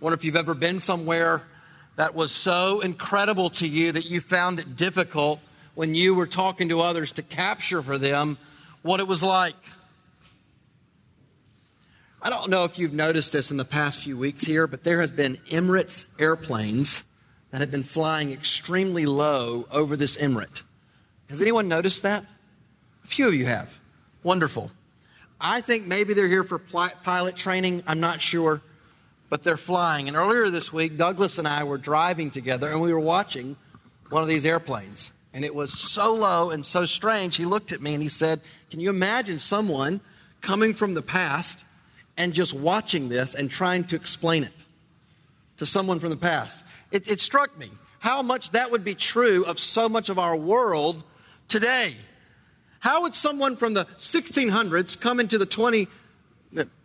wonder if you've ever been somewhere that was so incredible to you that you found it difficult when you were talking to others to capture for them what it was like. I don't know if you've noticed this in the past few weeks here, but there has been Emirates airplanes that have been flying extremely low over this emirate. Has anyone noticed that? A few of you have. Wonderful. I think maybe they're here for pilot training. I'm not sure, but they're flying. And earlier this week, Douglas and I were driving together and we were watching one of these airplanes. And it was so low and so strange. He looked at me and he said, Can you imagine someone coming from the past and just watching this and trying to explain it to someone from the past? It, it struck me how much that would be true of so much of our world today. How would someone from the 1600s come into the 20,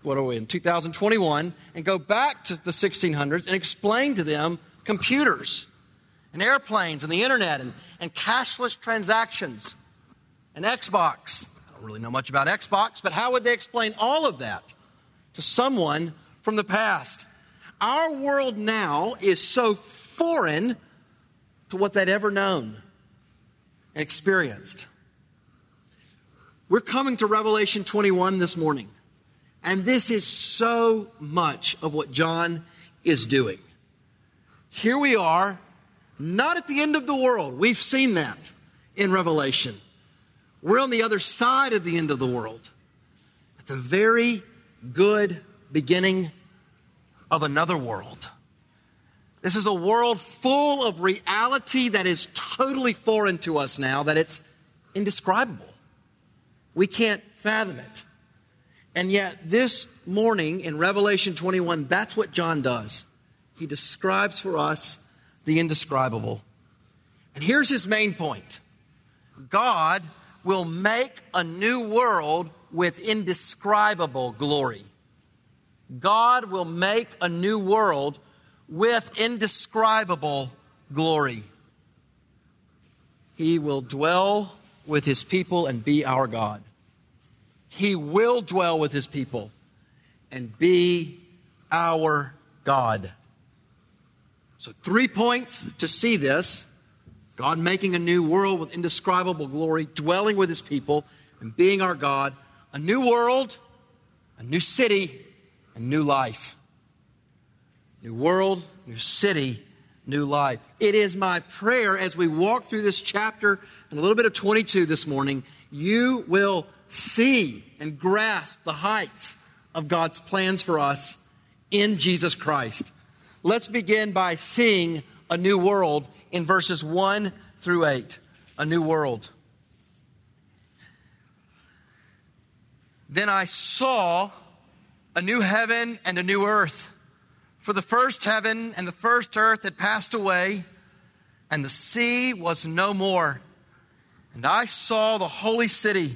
what are we in, 2021, and go back to the 1600s and explain to them computers and airplanes and the internet and, and cashless transactions and Xbox? I don't really know much about Xbox, but how would they explain all of that to someone from the past? Our world now is so foreign to what they'd ever known and experienced. We're coming to Revelation 21 this morning, and this is so much of what John is doing. Here we are, not at the end of the world. We've seen that in Revelation. We're on the other side of the end of the world, at the very good beginning of another world. This is a world full of reality that is totally foreign to us now, that it's indescribable. We can't fathom it. And yet, this morning in Revelation 21, that's what John does. He describes for us the indescribable. And here's his main point God will make a new world with indescribable glory. God will make a new world with indescribable glory. He will dwell with his people and be our God. He will dwell with his people and be our God. So, three points to see this God making a new world with indescribable glory, dwelling with his people, and being our God. A new world, a new city, a new life. New world, new city, new life. It is my prayer as we walk through this chapter and a little bit of 22 this morning, you will see and grasp the heights of God's plans for us in Jesus Christ. Let's begin by seeing a new world in verses 1 through 8. A new world. Then I saw a new heaven and a new earth. For the first heaven and the first earth had passed away, and the sea was no more. And I saw the holy city,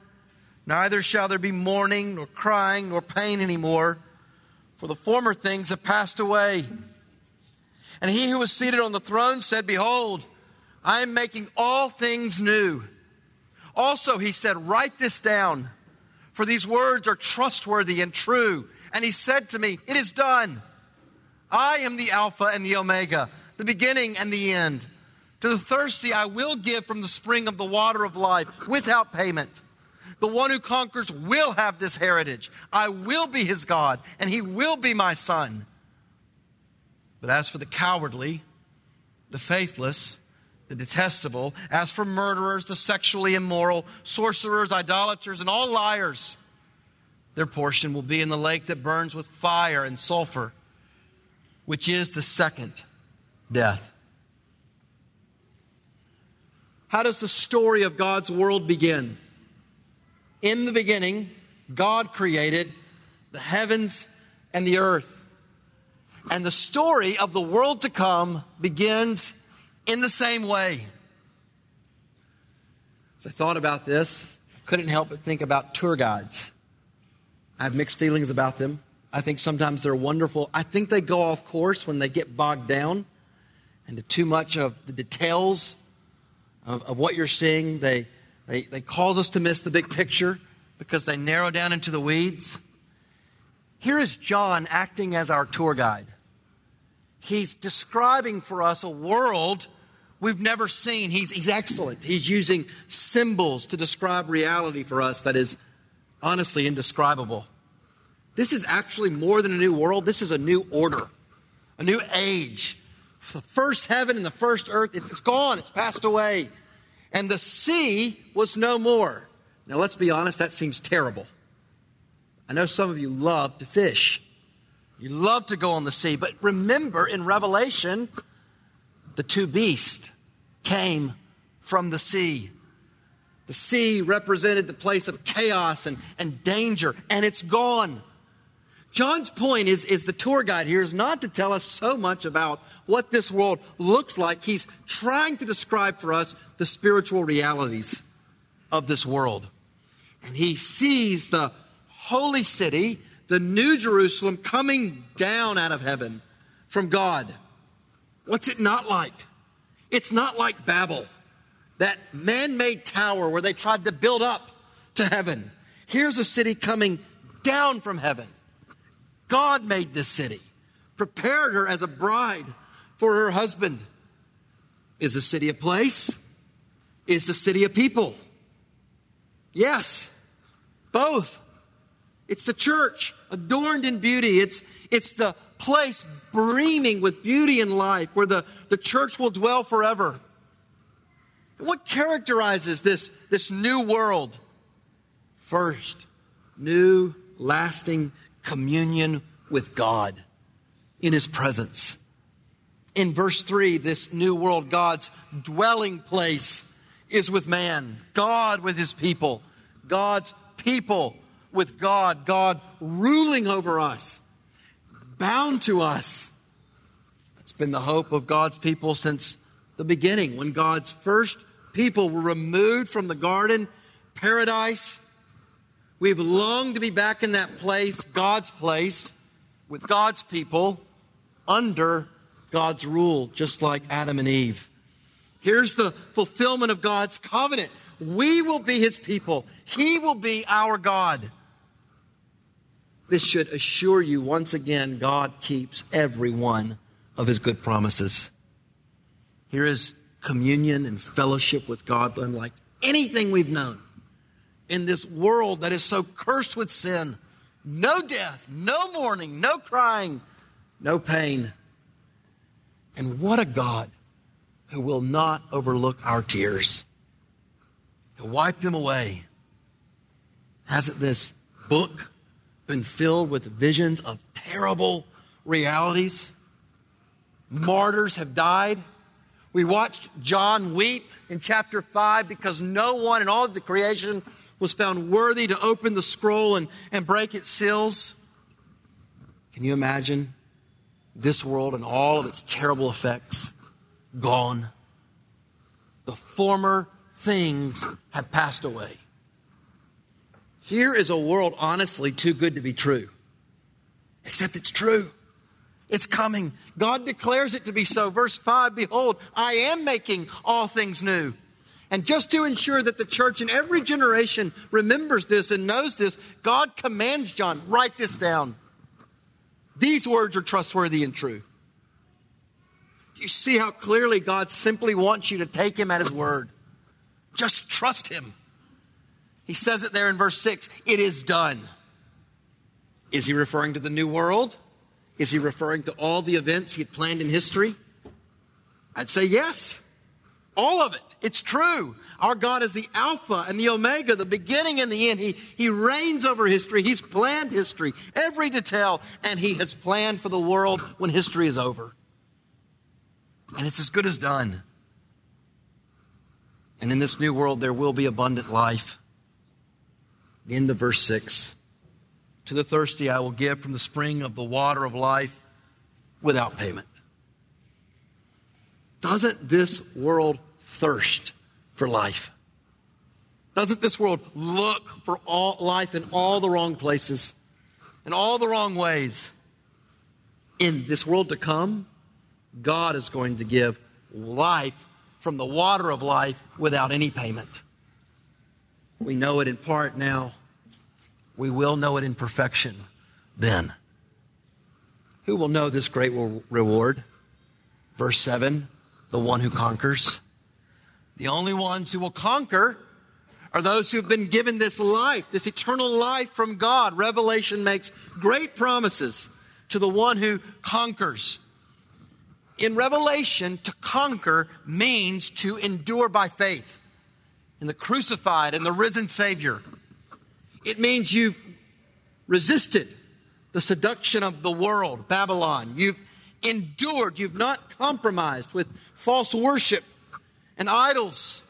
Neither shall there be mourning, nor crying, nor pain anymore, for the former things have passed away. And he who was seated on the throne said, Behold, I am making all things new. Also, he said, Write this down, for these words are trustworthy and true. And he said to me, It is done. I am the Alpha and the Omega, the beginning and the end. To the thirsty, I will give from the spring of the water of life without payment. The one who conquers will have this heritage. I will be his God, and he will be my son. But as for the cowardly, the faithless, the detestable, as for murderers, the sexually immoral, sorcerers, idolaters, and all liars, their portion will be in the lake that burns with fire and sulfur, which is the second death. How does the story of God's world begin? In the beginning, God created the heavens and the earth. And the story of the world to come begins in the same way. As I thought about this, I couldn't help but think about tour guides. I have mixed feelings about them. I think sometimes they're wonderful. I think they go off course when they get bogged down into too much of the details of, of what you're seeing. They, they, they cause us to miss the big picture because they narrow down into the weeds. Here is John acting as our tour guide. He's describing for us a world we've never seen. He's, he's excellent. He's using symbols to describe reality for us that is honestly indescribable. This is actually more than a new world, this is a new order, a new age. The first heaven and the first earth, it's gone, it's passed away. And the sea was no more. Now, let's be honest, that seems terrible. I know some of you love to fish. You love to go on the sea, but remember in Revelation, the two beasts came from the sea. The sea represented the place of chaos and, and danger, and it's gone. John's point is, is the tour guide here is not to tell us so much about what this world looks like. He's trying to describe for us the spiritual realities of this world. And he sees the holy city the new Jerusalem coming down out of heaven from God. What's it not like? It's not like Babel, that man made tower where they tried to build up to heaven. Here's a city coming down from heaven. God made this city, prepared her as a bride for her husband. Is the city a place? Is the city a people? Yes, both. It's the church adorned in beauty. It's, it's the place brimming with beauty and life where the, the church will dwell forever. What characterizes this, this new world? First, new, lasting communion with God in His presence. In verse 3, this new world, God's dwelling place is with man, God with His people, God's people with God, God ruling over us, bound to us. That's been the hope of God's people since the beginning, when God's first people were removed from the garden, paradise. We've longed to be back in that place, God's place, with God's people, under God's rule, just like Adam and Eve. Here's the fulfillment of God's covenant. We will be his people. He will be our God. This should assure you once again God keeps every one of his good promises. Here is communion and fellowship with God unlike anything we've known in this world that is so cursed with sin. No death, no mourning, no crying, no pain. And what a God who will not overlook our tears. He'll wipe them away. Hasn't this book been filled with visions of terrible realities. Martyrs have died. We watched John weep in chapter 5 because no one in all of the creation was found worthy to open the scroll and, and break its seals. Can you imagine this world and all of its terrible effects gone? The former things have passed away. Here is a world honestly too good to be true. Except it's true. It's coming. God declares it to be so. Verse 5 Behold, I am making all things new. And just to ensure that the church in every generation remembers this and knows this, God commands John, write this down. These words are trustworthy and true. You see how clearly God simply wants you to take him at his word. Just trust him. He says it there in verse 6 it is done. Is he referring to the new world? Is he referring to all the events he had planned in history? I'd say yes. All of it. It's true. Our God is the Alpha and the Omega, the beginning and the end. He, he reigns over history. He's planned history, every detail, and He has planned for the world when history is over. And it's as good as done. And in this new world, there will be abundant life. End of verse 6. To the thirsty I will give from the spring of the water of life without payment. Doesn't this world thirst for life? Doesn't this world look for all life in all the wrong places, in all the wrong ways? In this world to come, God is going to give life from the water of life without any payment. We know it in part now. We will know it in perfection then. Who will know this great reward? Verse 7 the one who conquers. The only ones who will conquer are those who've been given this life, this eternal life from God. Revelation makes great promises to the one who conquers. In Revelation, to conquer means to endure by faith in the crucified and the risen Savior. It means you've resisted the seduction of the world, Babylon. You've endured, you've not compromised with false worship and idols.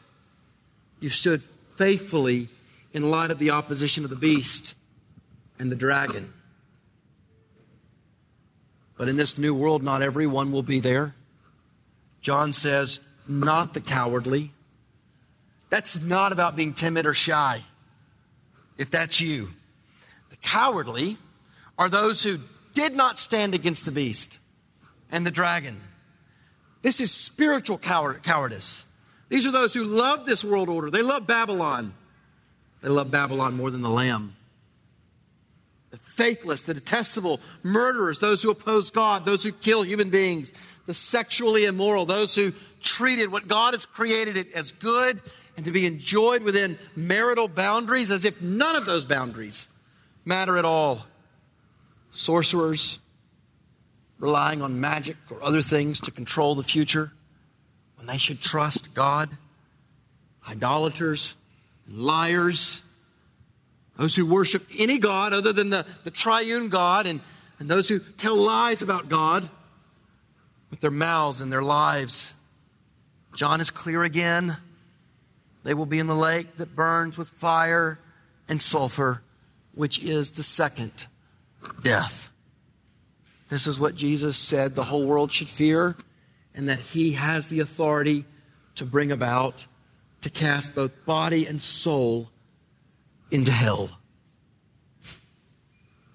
You've stood faithfully in light of the opposition of the beast and the dragon. But in this new world, not everyone will be there. John says, not the cowardly. That's not about being timid or shy, if that's you. The cowardly are those who did not stand against the beast and the dragon. This is spiritual coward, cowardice. These are those who love this world order. They love Babylon. They love Babylon more than the Lamb. The faithless, the detestable, murderers, those who oppose God, those who kill human beings, the sexually immoral, those who treated what God has created it as good and to be enjoyed within marital boundaries as if none of those boundaries matter at all. Sorcerers, relying on magic or other things to control the future when they should trust God. Idolaters, liars, those who worship any God other than the, the triune God, and, and those who tell lies about God with their mouths and their lives. John is clear again. They will be in the lake that burns with fire and sulfur, which is the second death. This is what Jesus said the whole world should fear, and that he has the authority to bring about, to cast both body and soul into hell.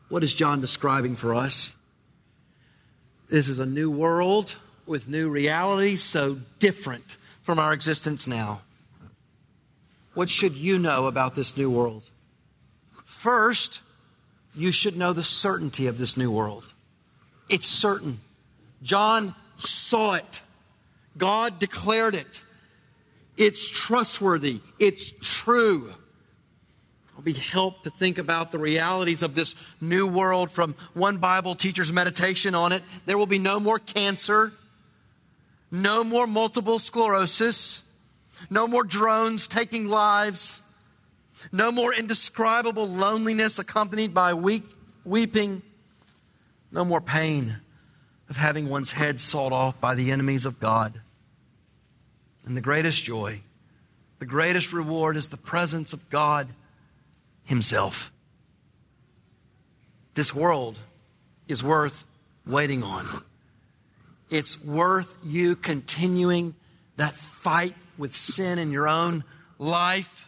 What is John describing for us? This is a new world with new realities, so different from our existence now. What should you know about this new world? First, you should know the certainty of this new world. It's certain. John saw it. God declared it. It's trustworthy. It's true. I'll be helped to think about the realities of this new world from one Bible teacher's meditation on it. There will be no more cancer, no more multiple sclerosis, no more drones taking lives, no more indescribable loneliness accompanied by weep, weeping, no more pain of having one's head sawed off by the enemies of God. And the greatest joy, the greatest reward is the presence of God Himself. This world is worth waiting on. It's worth you continuing that fight with sin in your own life.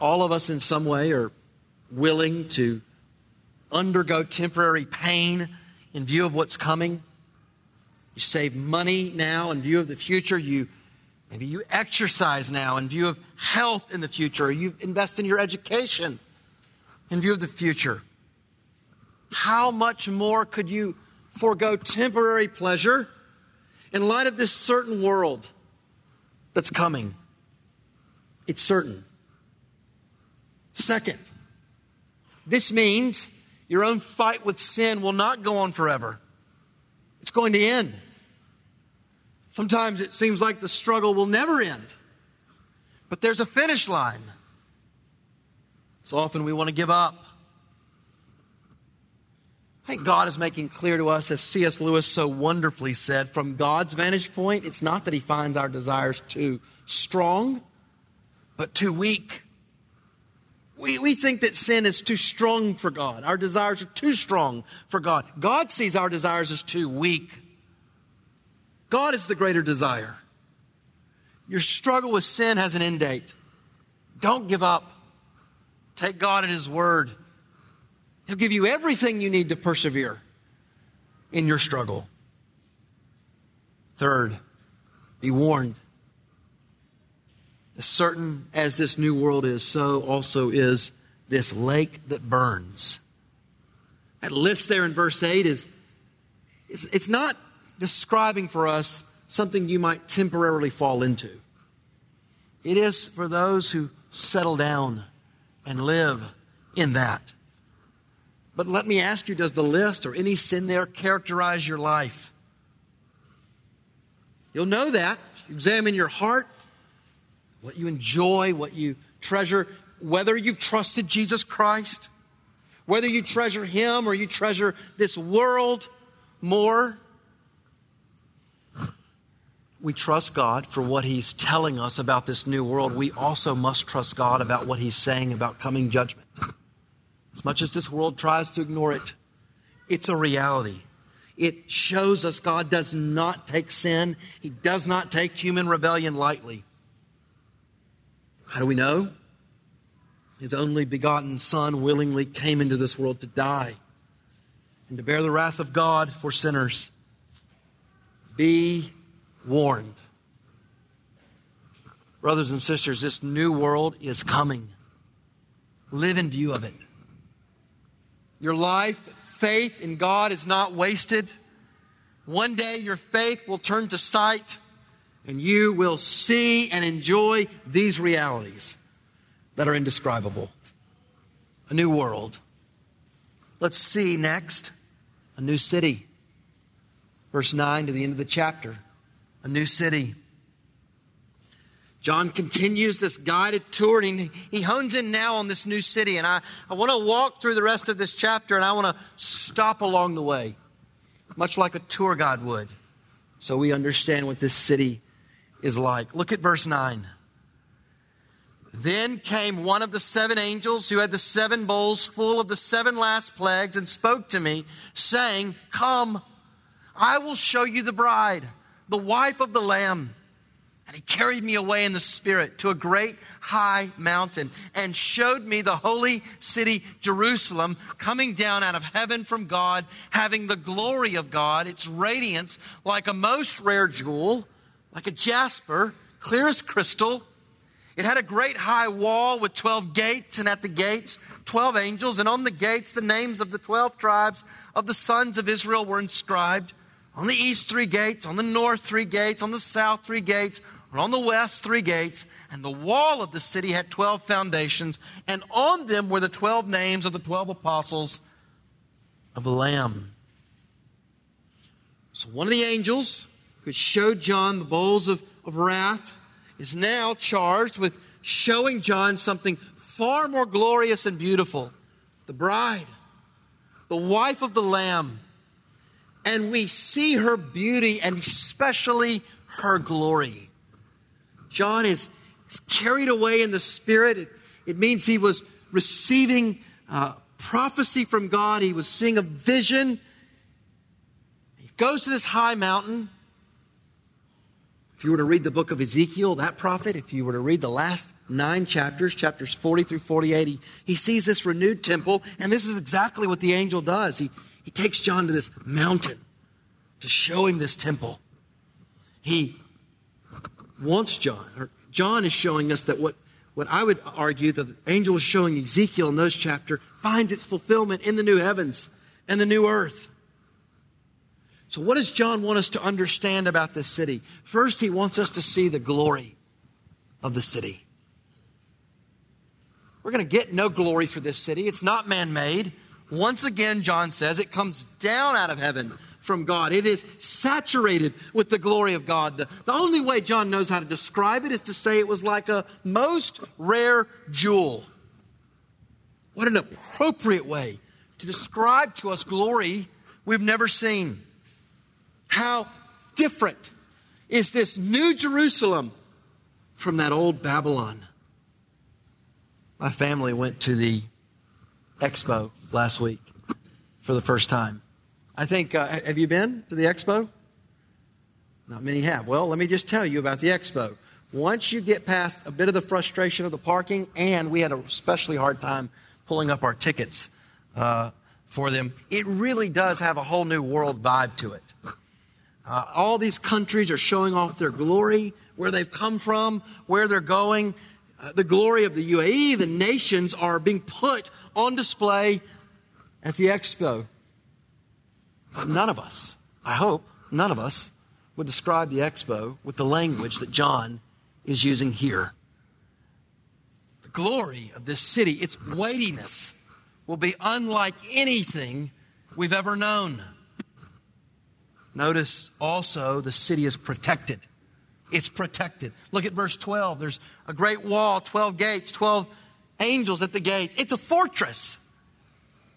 All of us, in some way, are willing to undergo temporary pain in view of what's coming. You save money now in view of the future. You maybe you exercise now in view of health in the future. You invest in your education in view of the future. How much more could you forego temporary pleasure in light of this certain world that's coming? It's certain. Second, this means your own fight with sin will not go on forever. It's going to end. Sometimes it seems like the struggle will never end, but there's a finish line. So often we want to give up. I think God is making clear to us, as C.S. Lewis so wonderfully said, from God's vantage point, it's not that He finds our desires too strong, but too weak. We, we think that sin is too strong for God. Our desires are too strong for God. God sees our desires as too weak. God is the greater desire. Your struggle with sin has an end date. Don't give up. Take God at His word. He'll give you everything you need to persevere in your struggle. Third, be warned. Certain as this new world is, so also is this lake that burns. That list there in verse 8 is it's, it's not describing for us something you might temporarily fall into. It is for those who settle down and live in that. But let me ask you does the list or any sin there characterize your life? You'll know that. Examine your heart, what you enjoy, what you treasure, whether you've trusted Jesus Christ, whether you treasure Him or you treasure this world more we trust God for what He's telling us about this new world, we also must trust God about what He's saying about coming judgment. As much as this world tries to ignore it, it's a reality. It shows us God does not take sin, He does not take human rebellion lightly. How do we know? His only begotten Son willingly came into this world to die and to bear the wrath of God for sinners. Be warned. Brothers and sisters, this new world is coming. Live in view of it. Your life, faith in God is not wasted. One day your faith will turn to sight and you will see and enjoy these realities that are indescribable. A new world. Let's see next a new city. Verse 9 to the end of the chapter a new city. John continues this guided tour and he, hones in now on this new city. And I, I want to walk through the rest of this chapter and I want to stop along the way, much like a tour guide would, so we understand what this city is like. Look at verse 9. Then came one of the seven angels who had the seven bowls full of the seven last plagues and spoke to me, saying, Come, I will show you the bride the wife of the Lamb. And he carried me away in the Spirit to a great high mountain and showed me the holy city, Jerusalem, coming down out of heaven from God, having the glory of God, its radiance like a most rare jewel, like a jasper, clear as crystal. It had a great high wall with 12 gates, and at the gates, 12 angels, and on the gates, the names of the 12 tribes of the sons of Israel were inscribed. On the east, three gates. On the north, three gates. On the south, three gates. And on the west, three gates. And the wall of the city had 12 foundations. And on them were the 12 names of the 12 apostles of the Lamb. So one of the angels who showed John the bowls of, of wrath is now charged with showing John something far more glorious and beautiful the bride, the wife of the Lamb and we see her beauty and especially her glory. John is, is carried away in the Spirit. It, it means he was receiving uh, prophecy from God, he was seeing a vision. He goes to this high mountain. If you were to read the book of Ezekiel, that prophet, if you were to read the last nine chapters, chapters 40 through 48, he, he sees this renewed temple, and this is exactly what the angel does. He, he takes John to this mountain to show him this temple. He wants John, or John is showing us that what, what I would argue that the angel was showing Ezekiel in those chapters finds its fulfillment in the new heavens and the new earth. So, what does John want us to understand about this city? First, he wants us to see the glory of the city. We're going to get no glory for this city. It's not man made. Once again, John says it comes down out of heaven from God. It is saturated with the glory of God. The, the only way John knows how to describe it is to say it was like a most rare jewel. What an appropriate way to describe to us glory we've never seen. How different is this new Jerusalem from that old Babylon? My family went to the expo last week for the first time. I think, uh, have you been to the expo? Not many have. Well, let me just tell you about the expo. Once you get past a bit of the frustration of the parking, and we had a especially hard time pulling up our tickets uh, for them, it really does have a whole new world vibe to it. Uh, all these countries are showing off their glory, where they've come from, where they're going. Uh, the glory of the UAE, the nations are being put on display at the expo. But none of us, I hope, none of us would describe the expo with the language that John is using here. The glory of this city, its weightiness, will be unlike anything we've ever known. Notice also the city is protected. It's protected. Look at verse 12. There's a great wall, 12 gates, 12 angels at the gates. It's a fortress.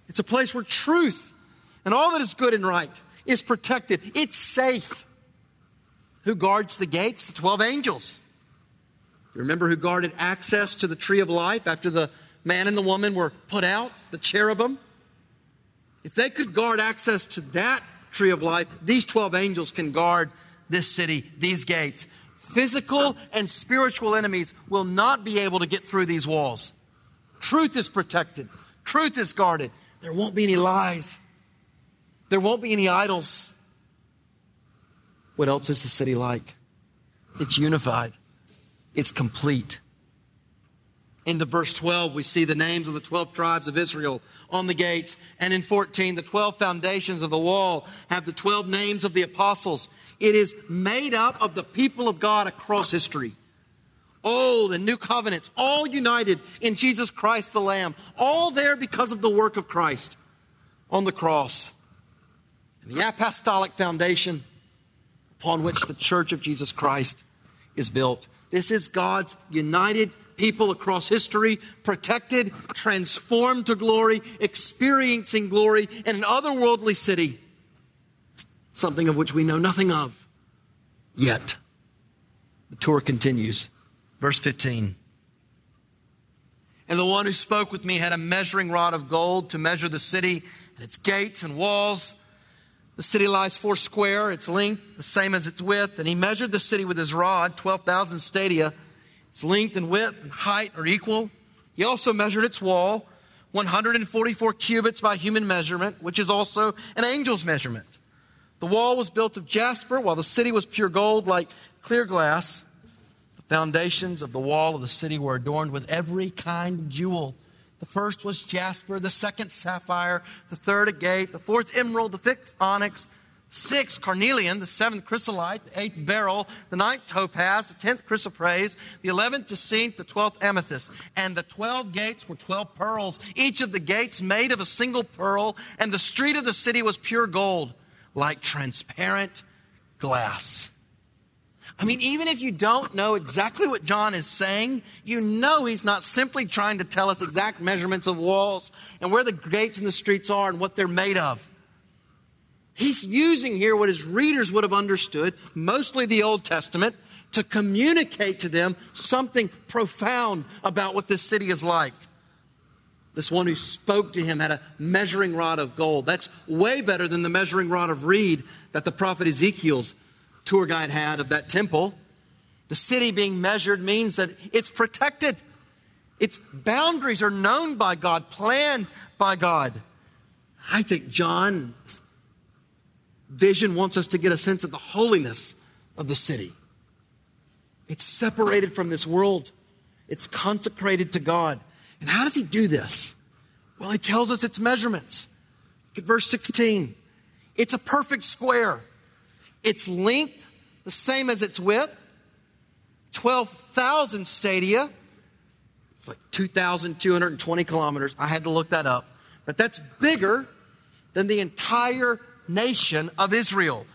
It's a place where truth and all that is good and right is protected. It's safe. Who guards the gates? The 12 angels. You remember who guarded access to the tree of life after the man and the woman were put out? The cherubim. If they could guard access to that tree of life, these 12 angels can guard this city, these gates. Physical and spiritual enemies will not be able to get through these walls. Truth is protected, truth is guarded. There won't be any lies, there won't be any idols. What else is the city like? It's unified, it's complete. Into verse 12, we see the names of the 12 tribes of Israel on the gates. And in 14, the 12 foundations of the wall have the 12 names of the apostles. It is made up of the people of God across history. Old and new covenants, all united in Jesus Christ the Lamb, all there because of the work of Christ on the cross. And the apostolic foundation upon which the church of Jesus Christ is built. This is God's united people across history, protected, transformed to glory, experiencing glory in an otherworldly city, something of which we know nothing of yet. The tour continues. Verse 15. And the one who spoke with me had a measuring rod of gold to measure the city and its gates and walls. The city lies four square, its length the same as its width. And he measured the city with his rod, 12,000 stadia. Its length and width and height are equal. He also measured its wall, 144 cubits by human measurement, which is also an angel's measurement. The wall was built of jasper, while the city was pure gold like clear glass. The foundations of the wall of the city were adorned with every kind of jewel. The first was jasper, the second sapphire, the third agate, the fourth emerald, the fifth onyx, Six, carnelian, the seventh chrysolite, the eighth beryl, the ninth topaz, the tenth chrysoprase, the eleventh jacinth, the twelfth amethyst. And the twelve gates were twelve pearls, each of the gates made of a single pearl, and the street of the city was pure gold, like transparent glass. I mean, even if you don't know exactly what John is saying, you know he's not simply trying to tell us exact measurements of walls and where the gates and the streets are and what they're made of. He's using here what his readers would have understood, mostly the Old Testament, to communicate to them something profound about what this city is like. This one who spoke to him had a measuring rod of gold. That's way better than the measuring rod of reed that the prophet Ezekiel's tour guide had of that temple. The city being measured means that it's protected. Its boundaries are known by God, planned by God. I think John vision wants us to get a sense of the holiness of the city. It's separated from this world, it's consecrated to God. And how does he do this? Well, he tells us its measurements. Look at verse 16. It's a perfect square. Its length, the same as its width, 12,000 stadia. It's like 2,220 kilometers. I had to look that up. But that's bigger than the entire nation of Israel.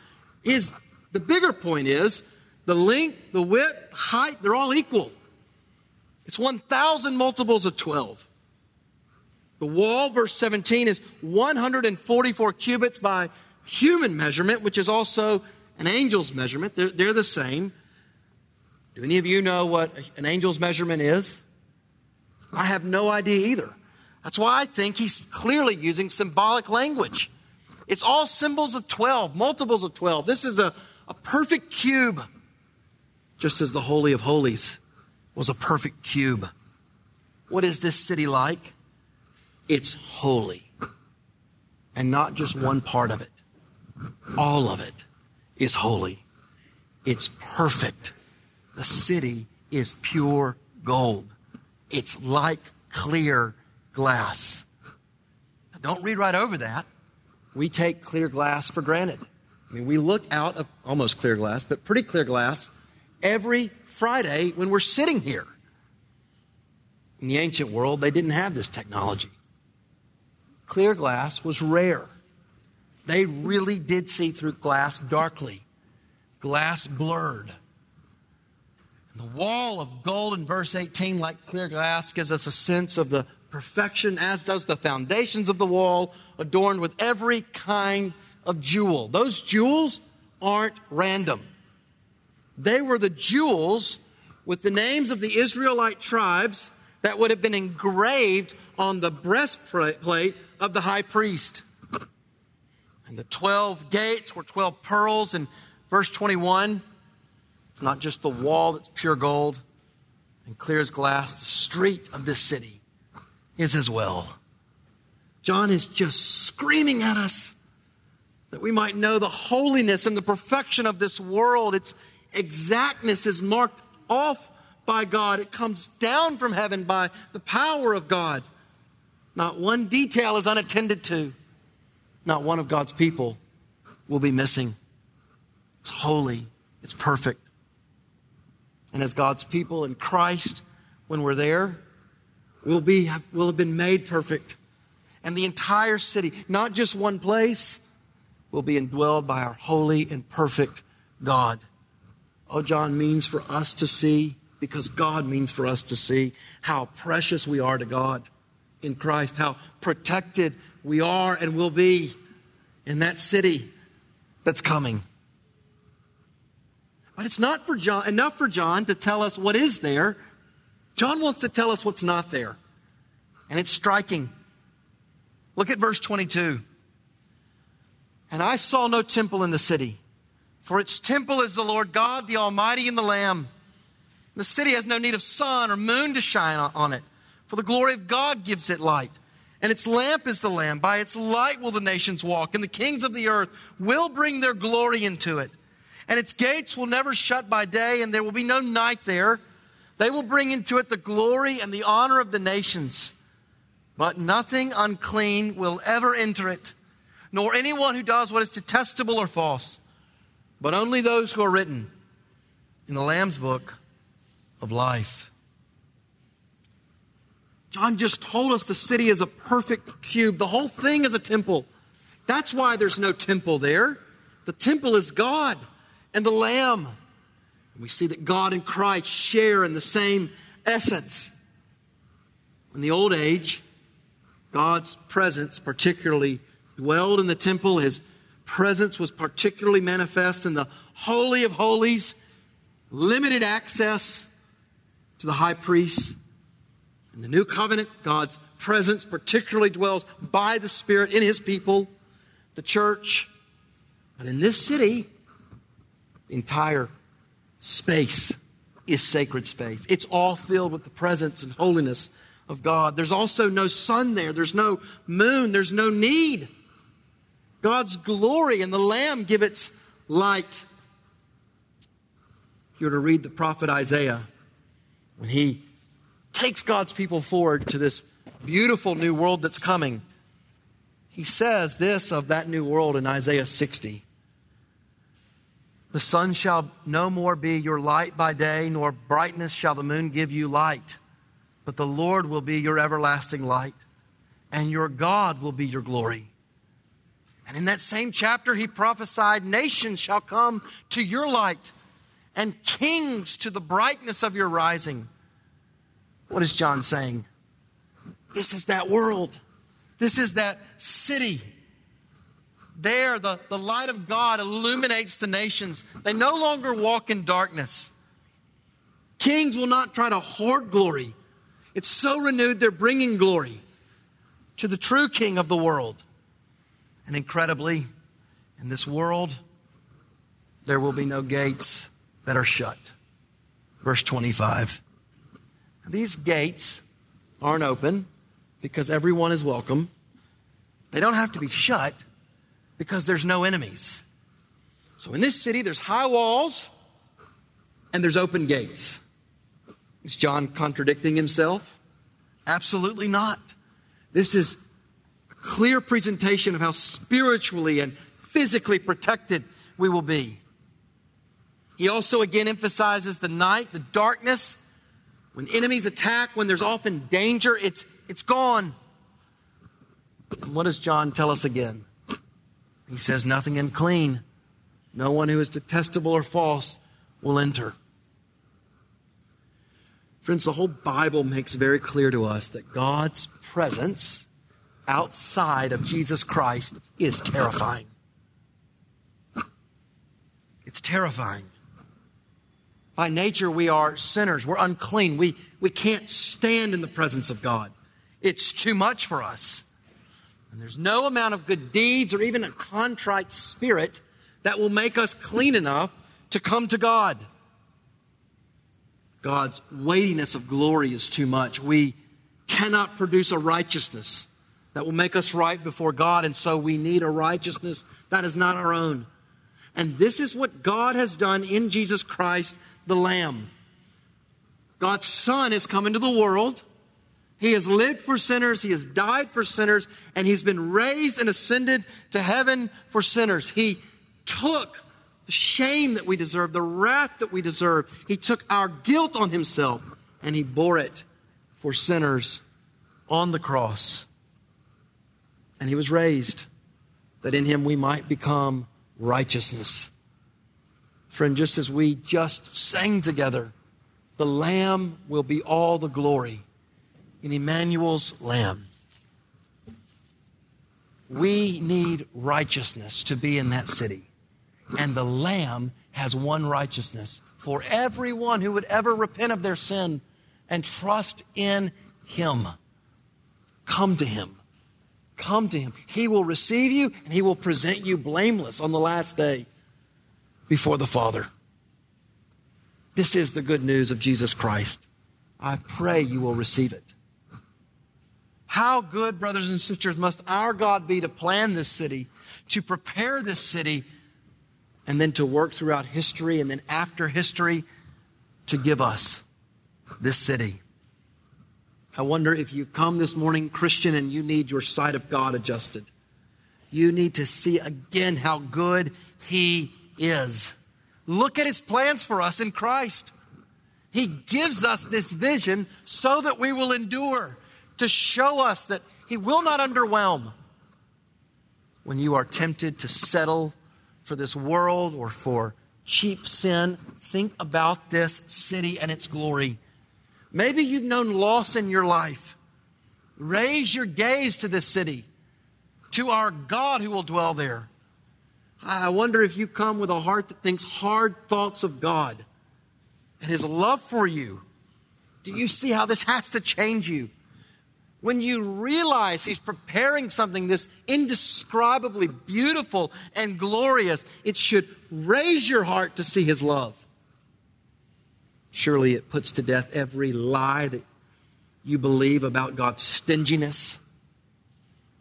Is the bigger point is the length, the width, height, they're all equal. It's 1,000 multiples of 12. The wall, verse 17, is 144 cubits by human measurement, which is also an angel's measurement. They're, they're, the same. Do any of you know what an angel's measurement is? I have no idea either. That's why I think he's clearly using symbolic language. It's all symbols of 12, multiples of 12. This is a, a perfect cube, just as the Holy of Holies was a perfect cube. What is this city like? It's holy. And not just one part of it, all of it is holy. It's perfect. The city is pure gold. It's like clear glass. Now, don't read right over that. We take clear glass for granted. I mean, we look out of almost clear glass, but pretty clear glass every Friday when we're sitting here. In the ancient world, they didn't have this technology. Clear glass was rare. They really did see through glass darkly, glass blurred. The wall of gold in verse 18, like clear glass, gives us a sense of the perfection, as does the foundations of the wall, adorned with every kind of jewel. Those jewels aren't random. They were the jewels with the names of the Israelite tribes that would have been engraved on the breastplate of the high priest. And the 12 gates were 12 pearls. And verse 21, it's not just the wall that's pure gold and clear as glass, the street of this city is as well. John is just screaming at us that we might know the holiness and the perfection of this world. Its exactness is marked off by God, it comes down from heaven by the power of God. Not one detail is unattended to, not one of God's people will be missing. It's holy, it's perfect. And as God's people in Christ, when we're there, we'll, be, we'll have been made perfect. And the entire city, not just one place, will be indwelled by our holy and perfect God. Oh, John means for us to see, because God means for us to see how precious we are to God in Christ, how protected we are and will be in that city that's coming. But it's not for John, enough for John to tell us what is there. John wants to tell us what's not there. And it's striking. Look at verse 22. And I saw no temple in the city, for its temple is the Lord God, the Almighty, and the Lamb. The city has no need of sun or moon to shine on it, for the glory of God gives it light. And its lamp is the Lamb. By its light will the nations walk, and the kings of the earth will bring their glory into it. And its gates will never shut by day, and there will be no night there. They will bring into it the glory and the honor of the nations. But nothing unclean will ever enter it nor anyone who does what is detestable or false, but only those who are written in the Lamb's book of life. John just told us the city is a perfect cube. The whole thing is a temple. That's why there's no temple there. The temple is God and the Lamb. We see that God and Christ share in the same essence. In the old age, God's presence, particularly dwelled in the temple. His presence was particularly manifest in the Holy of Holies, limited access to the high priest. In the new covenant, God's presence particularly dwells by the Spirit in his people, the church. But in this city, the entire space is sacred space. It's all filled with the presence and holiness of God. There's also no sun there, there's no moon, there's no need God's glory and the Lamb give its light. You're to read the prophet Isaiah when he takes God's people forward to this beautiful new world that's coming. He says this of that new world in Isaiah 60. The sun shall no more be your light by day, nor brightness shall the moon give you light. But the Lord will be your everlasting light, and your God will be your glory. And in that same chapter, he prophesied, Nations shall come to your light, and kings to the brightness of your rising. What is John saying? This is that world. This is that city. There, the, the light of God illuminates the nations. They no longer walk in darkness. Kings will not try to hoard glory. It's so renewed, they're bringing glory to the true King of the world. And incredibly, in this world, there will be no gates that are shut. Verse 25. These gates aren't open because everyone is welcome. They don't have to be shut because there's no enemies. So in this city, there's high walls and there's open gates. Is John contradicting himself? Absolutely not. This is a clear presentation of how spiritually and physically protected we will be. He also again emphasizes the night, the darkness. When enemies attack, when there's often danger, it's, it's gone. And what does John tell us again? He says, Nothing unclean, no one who is detestable or false will enter. Friends, the whole Bible makes very clear to us that God's presence outside of Jesus Christ is terrifying. It's terrifying. By nature, we are sinners. We're unclean. We, we can't stand in the presence of God. It's too much for us. And there's no amount of good deeds or even a contrite spirit that will make us clean enough to come to God. God's weightiness of glory is too much. We cannot produce a righteousness that will make us right before God, and so we need a righteousness that is not our own. And this is what God has done in Jesus Christ the Lamb. God's Son has come into the world. He has lived for sinners. He has died for sinners. And He's been raised and ascended to heaven for sinners. He took the shame that we deserve, the wrath that we deserve. He took our guilt on Himself and He bore it for sinners on the cross. And He was raised that in Him we might become righteousness. Friend, just as we just sang together, the Lamb will be all the glory in Emmanuel's land. We need righteousness to be in that city. And the Lamb has one righteousness for everyone who would ever repent of their sin and trust in Him. Come to Him. Come to Him. He will receive you and He will present you blameless on the last day before the Father. This is the good news of Jesus Christ. I pray you will receive it. How good, brothers and sisters, must our God be to plan this city, to prepare this city, and then to work throughout history and then after history to give us this city. I wonder if you come this morning, Christian, and you need your sight of God adjusted. You need to see again how good He is. Look at his plans for us in Christ. He gives us this vision so that we will endure, to show us that he will not underwhelm. When you are tempted to settle for this world or for cheap sin, think about this city and its glory. Maybe you've known loss in your life. Raise your gaze to this city, to our God who will dwell there. I wonder if you come with a heart that thinks hard thoughts of God and His love for you. Do you see how this has to change you? When you realize He's preparing something this indescribably beautiful and glorious, it should raise your heart to see His love. Surely it puts to death every lie that you believe about God's stinginess,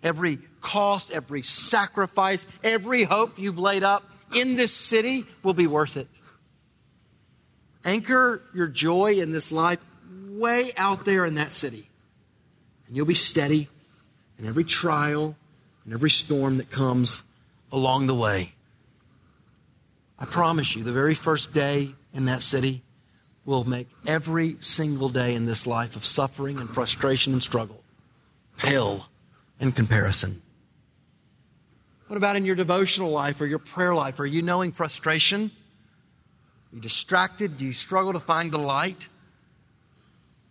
every cost, every sacrifice, every hope you've laid up in this city will be worth it. Anchor your joy in this life way out there in that city. And you'll be steady in every trial and every storm that comes along the way. I promise you, the very first day in that city will make every single day in this life of suffering and frustration and struggle pale in comparison. What about in your devotional life or your prayer life? Are you knowing frustration? Are you distracted? Do you struggle to find the light?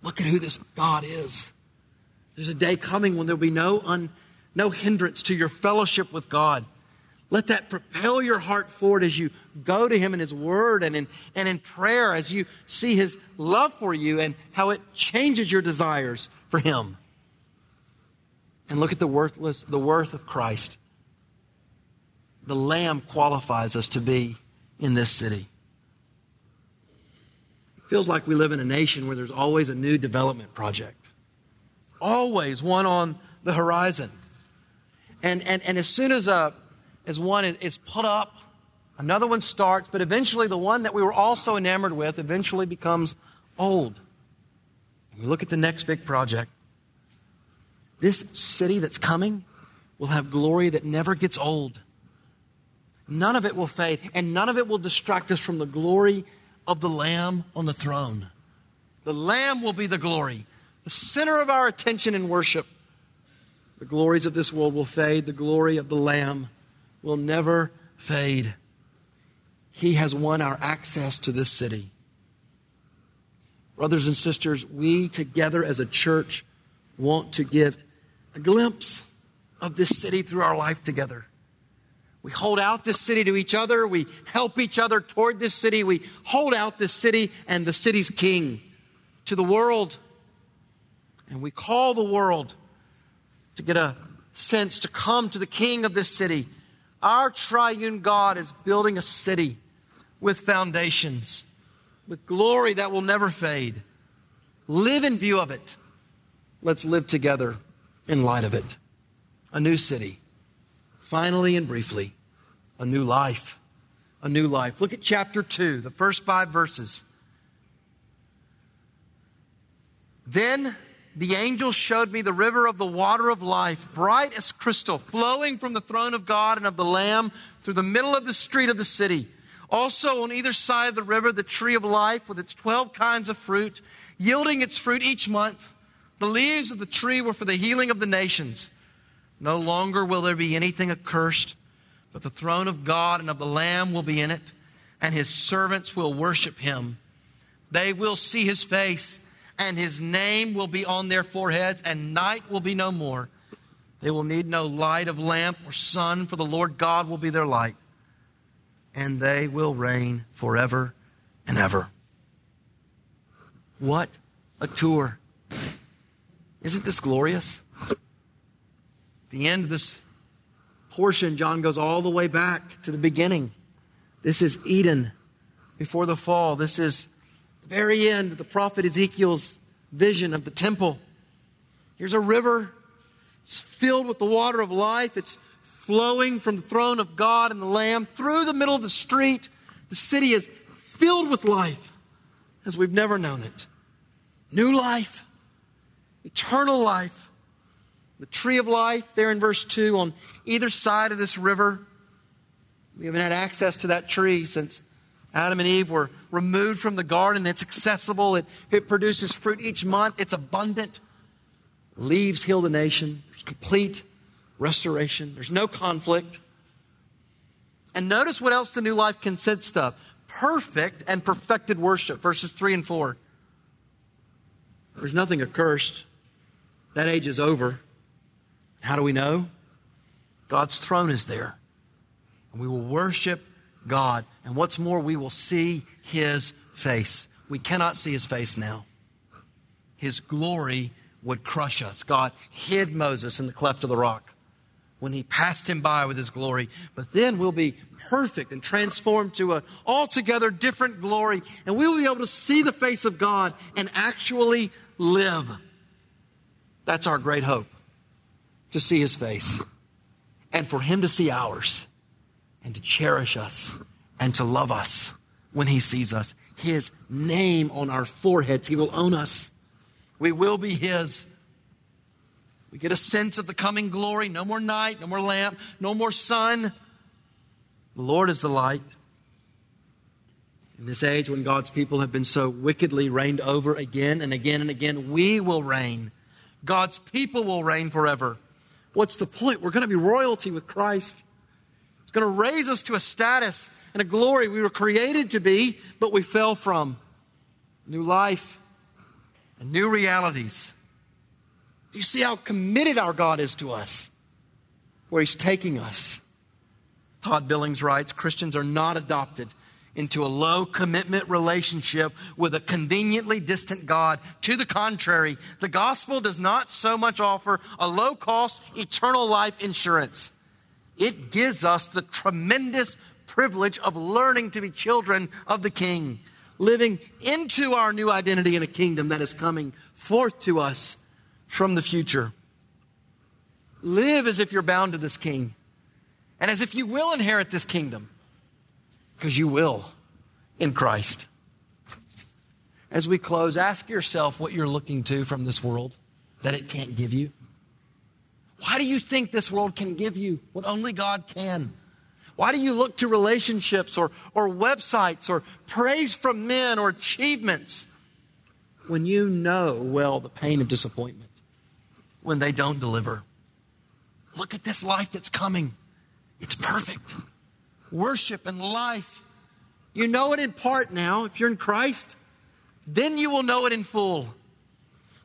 Look at who this God is. There's a day coming when there'll be no, un, no hindrance to your fellowship with God. Let that propel your heart forward as you go to Him in His Word and in, and in prayer, as you see His love for you and how it changes your desires for Him. And look at the worthless, the worth of Christ. The Lamb qualifies us to be in this city. It feels like we live in a nation where there's always a new development project, always one on the horizon. And, and, and as soon as, a, as one is put up, another one starts, but eventually the one that we were also enamored with eventually becomes old. And we look at the next big project. This city that's coming will have glory that never gets old. None of it will fade, and none of it will distract us from the glory of the Lamb on the throne. The Lamb will be the glory, the center of our attention and worship. The glories of this world will fade, the glory of the Lamb will never fade. He has won our access to this city. Brothers and sisters, we together as a church want to give a glimpse of this city through our life together. We hold out this city to each other. We help each other toward this city. We hold out this city and the city's king to the world. And we call the world to get a sense to come to the king of this city. Our triune God is building a city with foundations, with glory that will never fade. Live in view of it. Let's live together in light of it. A new city finally and briefly, a new life. A new life. Look at chapter 2, the first five verses. Then the angel showed me the river of the water of life, bright as crystal, flowing from the throne of God and of the Lamb through the middle of the street of the city. Also, on either side of the river, the tree of life with its 12 kinds of fruit, yielding its fruit each month. The leaves of the tree were for the healing of the nations. No longer will there be anything accursed, but the throne of God and of the Lamb will be in it, and his servants will worship him. They will see his face, and his name will be on their foreheads, and night will be no more. They will need no light of lamp or sun, for the Lord God will be their light, and they will reign forever and ever. What a tour! Isn't this glorious? the end of this portion, John goes all the way back to the beginning. This is Eden before the fall. This is the very end of the prophet Ezekiel's vision of the temple. Here's a river. It's filled with the water of life. It's flowing from the throne of God and the Lamb through the middle of the street. The city is filled with life as we've never known it. New life, eternal life, the tree of life, there in verse 2, on either side of this river. We haven't had access to that tree since Adam and Eve were removed from the garden. It's accessible, it, it produces fruit each month, it's abundant. Leaves heal the nation. There's complete restoration, there's no conflict. And notice what else the new life consists of perfect and perfected worship, verses 3 and 4. There's nothing accursed. That age is over. How do we know? God's throne is there. And we will worship God. And what's more, we will see his face. We cannot see his face now. His glory would crush us. God hid Moses in the cleft of the rock when he passed him by with his glory. But then we'll be perfect and transformed to an altogether different glory. And we will be able to see the face of God and actually live. That's our great hope to see his face and for him to see ours and to cherish us and to love us when he sees us. His name on our foreheads, he will own us. We will be his. We get a sense of the coming glory. No more night, no more lamp, no more sun. The Lord is the light. In this age when God's people have been so wickedly reigned over again and again and again, we will reign. God's people will reign forever. What's the point? We're going to be royalty with Christ. Going to raise us to a status and a glory we were created to be, but we fell from. New life and new realities. Do you see how committed our God is to us? Where He's taking us. Todd Billings writes Christians are not adopted into a low commitment relationship with a conveniently distant God. To the contrary, the gospel does not so much offer a low cost eternal life insurance. It gives us the tremendous privilege of learning to be children of the King, living into our new identity in a kingdom that is coming forth to us from the future. Live as if you're bound to this King and as if you will inherit this kingdom because you will in Christ. As we close, ask yourself what you're looking to from this world that it can't give you. Why do you think this world can give you what only God can? Why do you look to relationships or, or websites or praise from men or achievements when you know well the pain of disappointment when they don't deliver? Look at this life that's coming. It's perfect. Worship and life. You know it in part now if you're in Christ, then you will know it in full.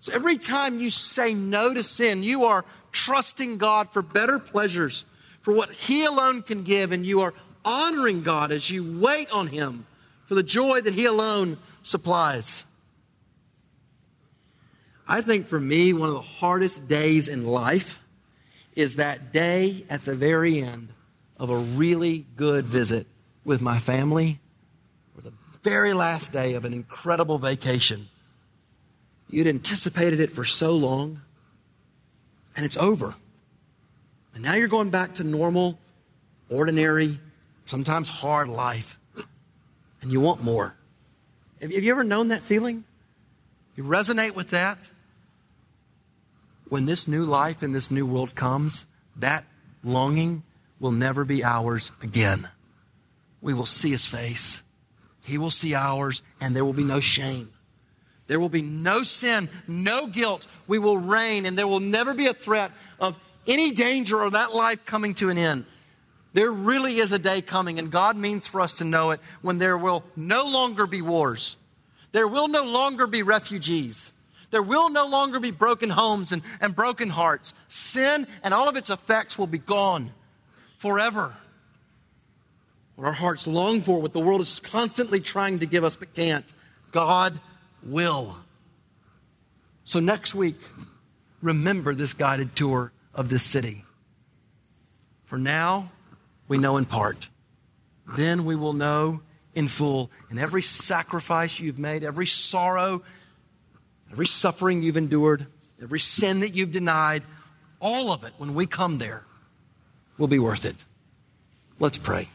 So every time you say no to sin, you are trusting God for better pleasures, for what He alone can give, and you are honoring God as you wait on Him for the joy that He alone supplies. I think for me, one of the hardest days in life is that day at the very end of a really good visit with my family or the very last day of an incredible vacation. You'd anticipated it for so long, and it's over. And now you're going back to normal, ordinary, sometimes hard life, and you want more. Have you ever known that feeling? You resonate with that? When this new life in this new world comes, that longing will never be ours again. We will see his face. He will see ours, and there will be no shame. There will be no sin, no guilt. We will reign, and there will never be a threat of any danger or that life coming to an end. There really is a day coming, and God means for us to know it when there will no longer be wars. There will no longer be refugees. There will no longer be broken homes and, and broken hearts. Sin and all of its effects will be gone forever. What our hearts long for, what the world is constantly trying to give us but can't, God will. So next week, remember this guided tour of this city. For now, we know in part. Then we will know in full. And every sacrifice you've made, every sorrow, every suffering you've endured, every sin that you've denied, all of it, when we come there, will be worth it. Let's pray.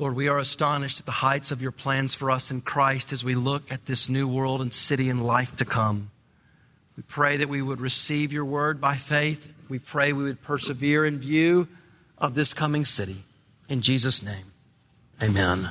Lord, we are astonished at the heights of your plans for us in Christ as we look at this new world and city and life to come. We pray that we would receive your word by faith. We pray we would persevere in view of this coming city. In Jesus' name, amen.